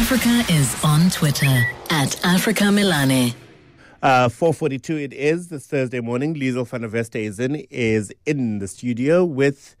Africa is on Twitter at Africa Melane. Uh, 442 it is this Thursday morning. Liesl van der Westhuizen is in the studio with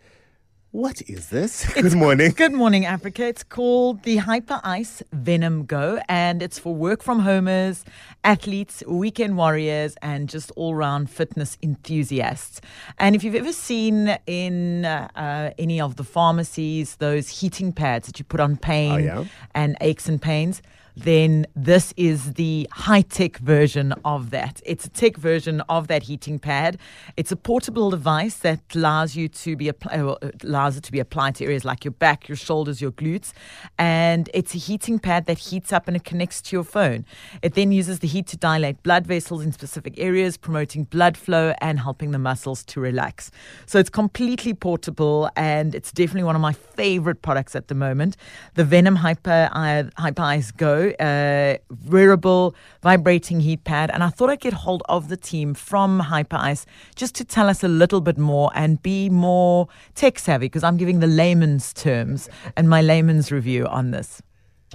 what is this? Good morning. Good morning, Africa. It's called the Hyperice Venom Go, and it's for work from homers, athletes, weekend warriors, and just all round fitness enthusiasts. And if you've ever seen in uh, uh, any of the pharmacies those heating pads that you put on pain Oh, yeah? and aches and pains, then this is the high tech version of that. It's a tech version of that heating pad. It's a portable device that allows you to be uh, allows it to be applied to areas like your back, your shoulders, your glutes, and it's a heating pad that heats up and it connects to your phone. It then uses the heat to dilate blood vessels in specific areas, promoting blood flow and helping the muscles to relax. So it's completely portable and it's definitely one of my favorite products at the moment. The Venom Hyper uh, Hyper Go, uh, wearable vibrating heat pad, and I thought I'd get hold of the team from Hyperice just to tell us a little bit more and be more tech savvy because I'm giving the layman's terms and my layman's review on this.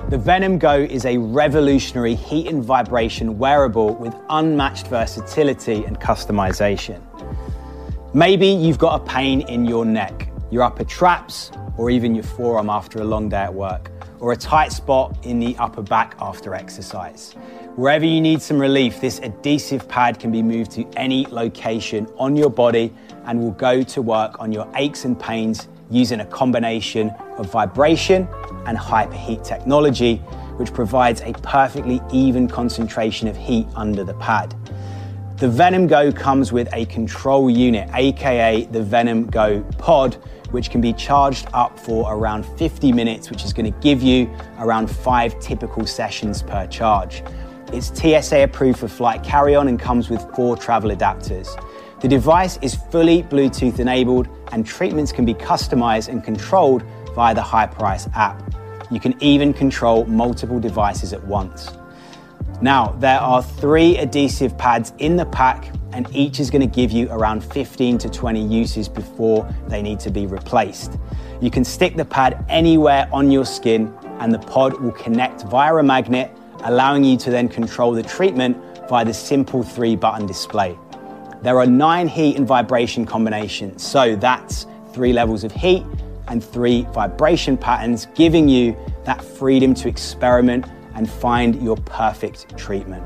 The Venom Go is a revolutionary heat and vibration wearable with unmatched versatility and customization. Maybe you've got a pain in your neck, your upper traps, or even your forearm after a long day at work, or a tight spot in the upper back after exercise. Wherever you need some relief, this adhesive pad can be moved to any location on your body and will go to work on your aches and pains using a combination of vibration and hyperheat technology, which provides a perfectly even concentration of heat under the pad. The Venom Go comes with a control unit, aka the Venom Go Pod, which can be charged up for around 50 minutes, which is going to give you around five typical sessions per charge. It's TSA approved for flight carry on and comes with four travel adapters. The device is fully Bluetooth enabled, and treatments can be customized and controlled via the Hyperice app. You can even control multiple devices at once. Now, there are three adhesive pads in the pack, and each is going to give you around 15 to 20 uses before they need to be replaced. You can stick the pad anywhere on your skin, and the pod will connect via a magnet, allowing you to then control the treatment via the simple three button display. There are nine heat and vibration combinations, so that's three levels of heat and three vibration patterns, giving you that freedom to experiment and find your perfect treatment.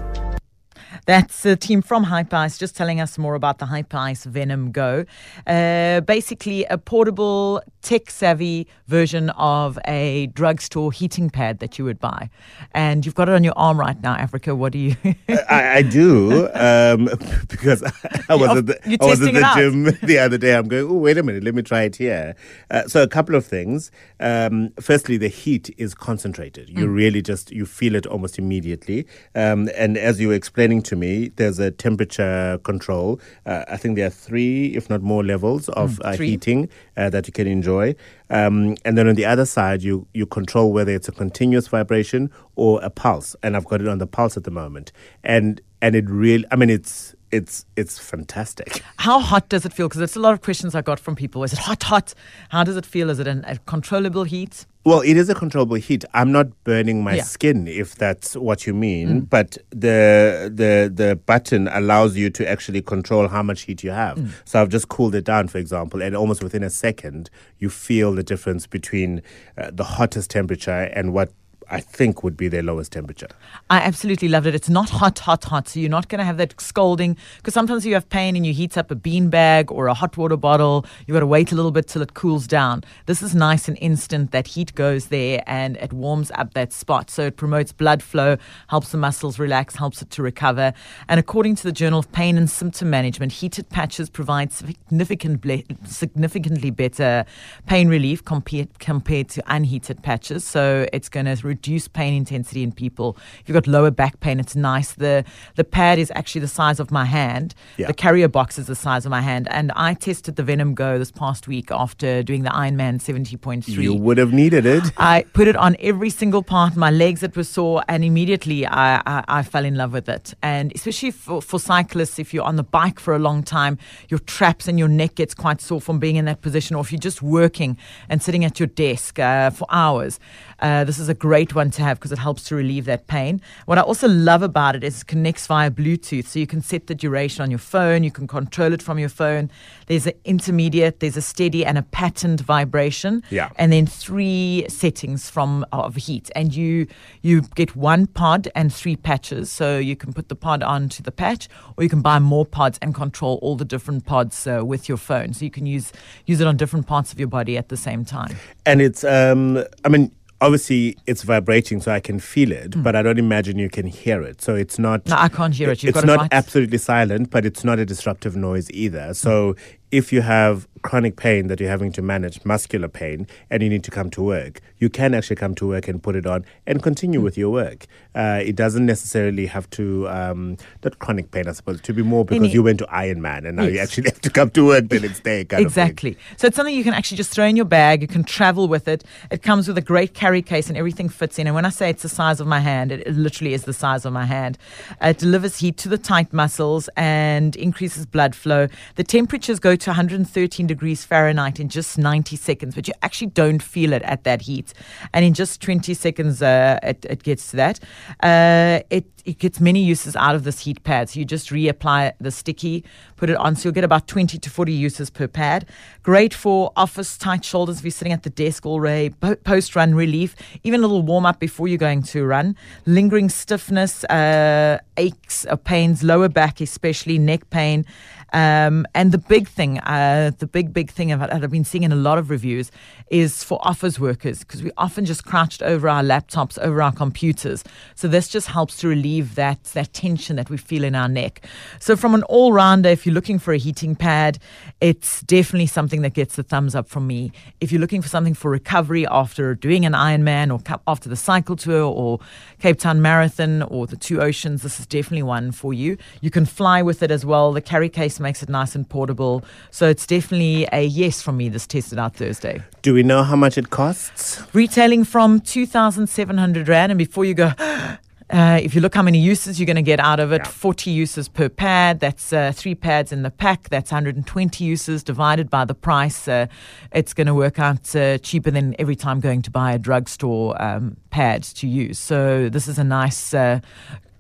That's the team from Hyperice just telling us more about the Hyperice Venom Go. Uh, basically, a portable, tech savvy version of a drugstore heating pad that you would buy. And you've got it on your arm right now, Africa. What do you. I, I do um, because I was You're- at the, I was at the out. gym the other day. I'm going. Oh, wait a minute. Let me try it here. Uh, so a couple of things. Um, firstly, the heat is concentrated. Mm. You really just you feel it almost immediately. Um, and as you were explaining to me, there's a temperature control. Uh, I think there are three, if not more, levels of Mm, heating uh, that you can enjoy. Um, and then on the other side, you you control whether it's a continuous vibration or a pulse. And I've got it on the pulse at the moment, and and it really, I mean, it's it's it's fantastic. How hot does it feel? Because that's a lot of questions I got from people. Is it hot, hot? How does it feel? Is it an, a controllable heat? Well, it is a controllable heat. I'm not burning my Yeah. skin, if that's what you mean. But the the the button allows you to actually control how much heat you have. So I've just cooled it down, for example, and almost within a second, you feel the difference between uh, the hottest temperature and what I think would be their lowest temperature. I absolutely loved it. It's not hot, hot, hot. So you're not going to have that scolding because sometimes you have pain and you heat up a bean bag or a hot water bottle. You've got to wait a little bit till it cools down. This is nice and instant. That heat goes there and it warms up that spot. So it promotes blood flow, helps the muscles relax, helps it to recover. And according to the Journal of Pain and Symptom Management, heated patches provide significant ble- significantly better pain relief compared, compared to unheated patches. So it's going to reduce pain intensity in people. If you've got lower back pain, it's nice. The the pad is actually the size of my hand. Yeah. The carrier box is the size of my hand. And I tested the Venom Go this past week after doing the Ironman 70.3. You would have needed it. I put it on every single part, of my legs it was sore, and immediately I, I, I fell in love with it. And especially for, for cyclists, if you're on the bike for a long time, your traps and your neck gets quite sore from being in that position, or if you're just working and sitting at your desk uh, for hours. Uh, this is a great one to have because it helps to relieve that pain. What I also love about it is it connects via Bluetooth, so you can set the duration on your phone, you can control it from your phone. There's an intermediate, there's a steady, and a patterned vibration. Yeah. And then three settings from of heat, and you you get one pod and three patches. So you can put the pod onto the patch, or you can buy more pods and control all the different pods uh, with your phone. So you can use use it on different parts of your body at the same time. And it's, um, I mean, obviously it's vibrating so I can feel it, hmm. but I don't imagine you can hear it. So it's not. No, I can't hear it. You've it's not absolutely silent, but it's not a disruptive noise either. So hmm. If you have chronic pain that you're having to manage, muscular pain, and you need to come to work, you can actually come to work and put it on and continue with your work. Uh, it doesn't necessarily have to, um, not chronic pain, I suppose, to be more because you went to Ironman and now you actually have to come to work the next day. Kind Of Exactly. So it's something you can actually just throw in your bag. You can travel with it. It comes with a great carry case and everything fits in. And when I say it's the size of my hand, it, it literally is the size of my hand. Uh, it delivers heat to the tight muscles and increases blood flow. The temperatures go to 113 degrees Fahrenheit in just 90 seconds, but you actually don't feel it at that heat. And in just 20 seconds, uh, it, it gets to that. Uh, it it gets many uses out of this heat pad. So you just reapply the sticky, put it on. So you'll get about 20 to 40 uses per pad. Great for office tight shoulders if you're sitting at the desk all day, post run relief, even a little warm up before you're going to run. Lingering stiffness, uh, aches, uh, pains, lower back, especially neck pain. Um, and the big thing, uh, the big, big thing that I've been seeing in a lot of reviews is for office workers because we often just crouched over our laptops, over our computers. So this just helps to relieve that, that tension that we feel in our neck. So from an all rounder, if you're looking for a heating pad, it's definitely something that gets the thumbs up from me. If you're looking for something for recovery after doing an Ironman or after the cycle tour or Cape Town Marathon or the Two Oceans, this is definitely one for you. You can fly with it as well. The carry case makes it nice and portable. So it's definitely a yes from me this tested out Thursday. Do we know how much it costs? Retailing from 2,700 Rand. And before you go, Uh, if you look how many uses you're going to get out of it, Yeah. 40 uses per pad. That's uh, three pads in the pack. That's 120 uses divided by the price. Uh, it's going to work out uh, cheaper than every time going to buy a drugstore um, pad to use. So this is a nice.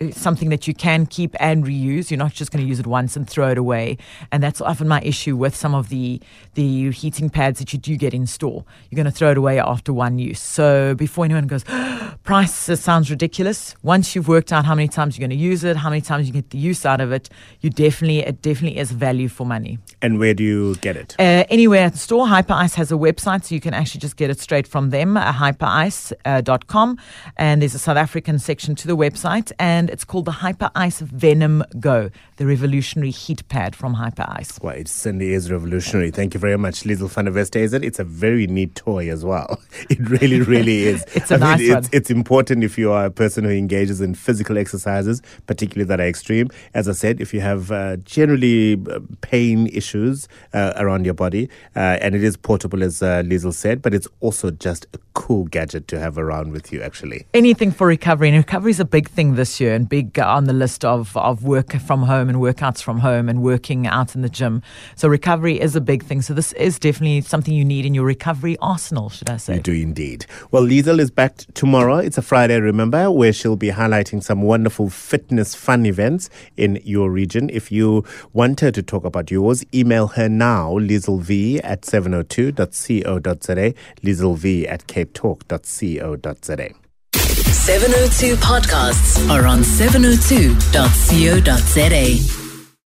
Uh, Something that you can keep and reuse. You're not just going to use it once and throw it away. And that's often my issue with some of the the heating pads that you do get in store. You're going to throw it away after one use. So before anyone goes, price this sounds ridiculous. Once you've worked out how many times you're going to use it, how many times you get the use out of it, you definitely it definitely is value for money. And where do you get it? Uh, anywhere at the store, Hyperice has a website, so you can actually just get it straight from them, uh, hyperice.com. and there's a South African section to the website, and it's called the Hyperice Venom Go, the revolutionary heat pad from Hyperice. Well, it certainly is revolutionary. Thank you very much, Liesl van der Westhuizen. It's a very neat toy as well. It really, really is. It's a I nice it's, one. It's important if you are a person who engages in physical exercises, particularly that are extreme. As I said, if you have uh, generally uh, pain issues uh, around your body, uh, and it is portable, as uh, Liesl said, but it's also just a cool gadget to have around with you, actually. Anything for recovery, and recovery is a big thing this year, and big uh, on the list of, of work from home and workouts from home and working out in the gym. So recovery is a big thing. So this is definitely something you need in your recovery arsenal, should I say? You do indeed. Well, Liesl is back tomorrow. It's a Friday, remember, where she'll be highlighting some wonderful fitness fun events in your region. If you want her to talk about yours, email her now, lieslv at 702.co.za, lieslv at capetalk.co.za. 702 podcasts are on 702.co.za.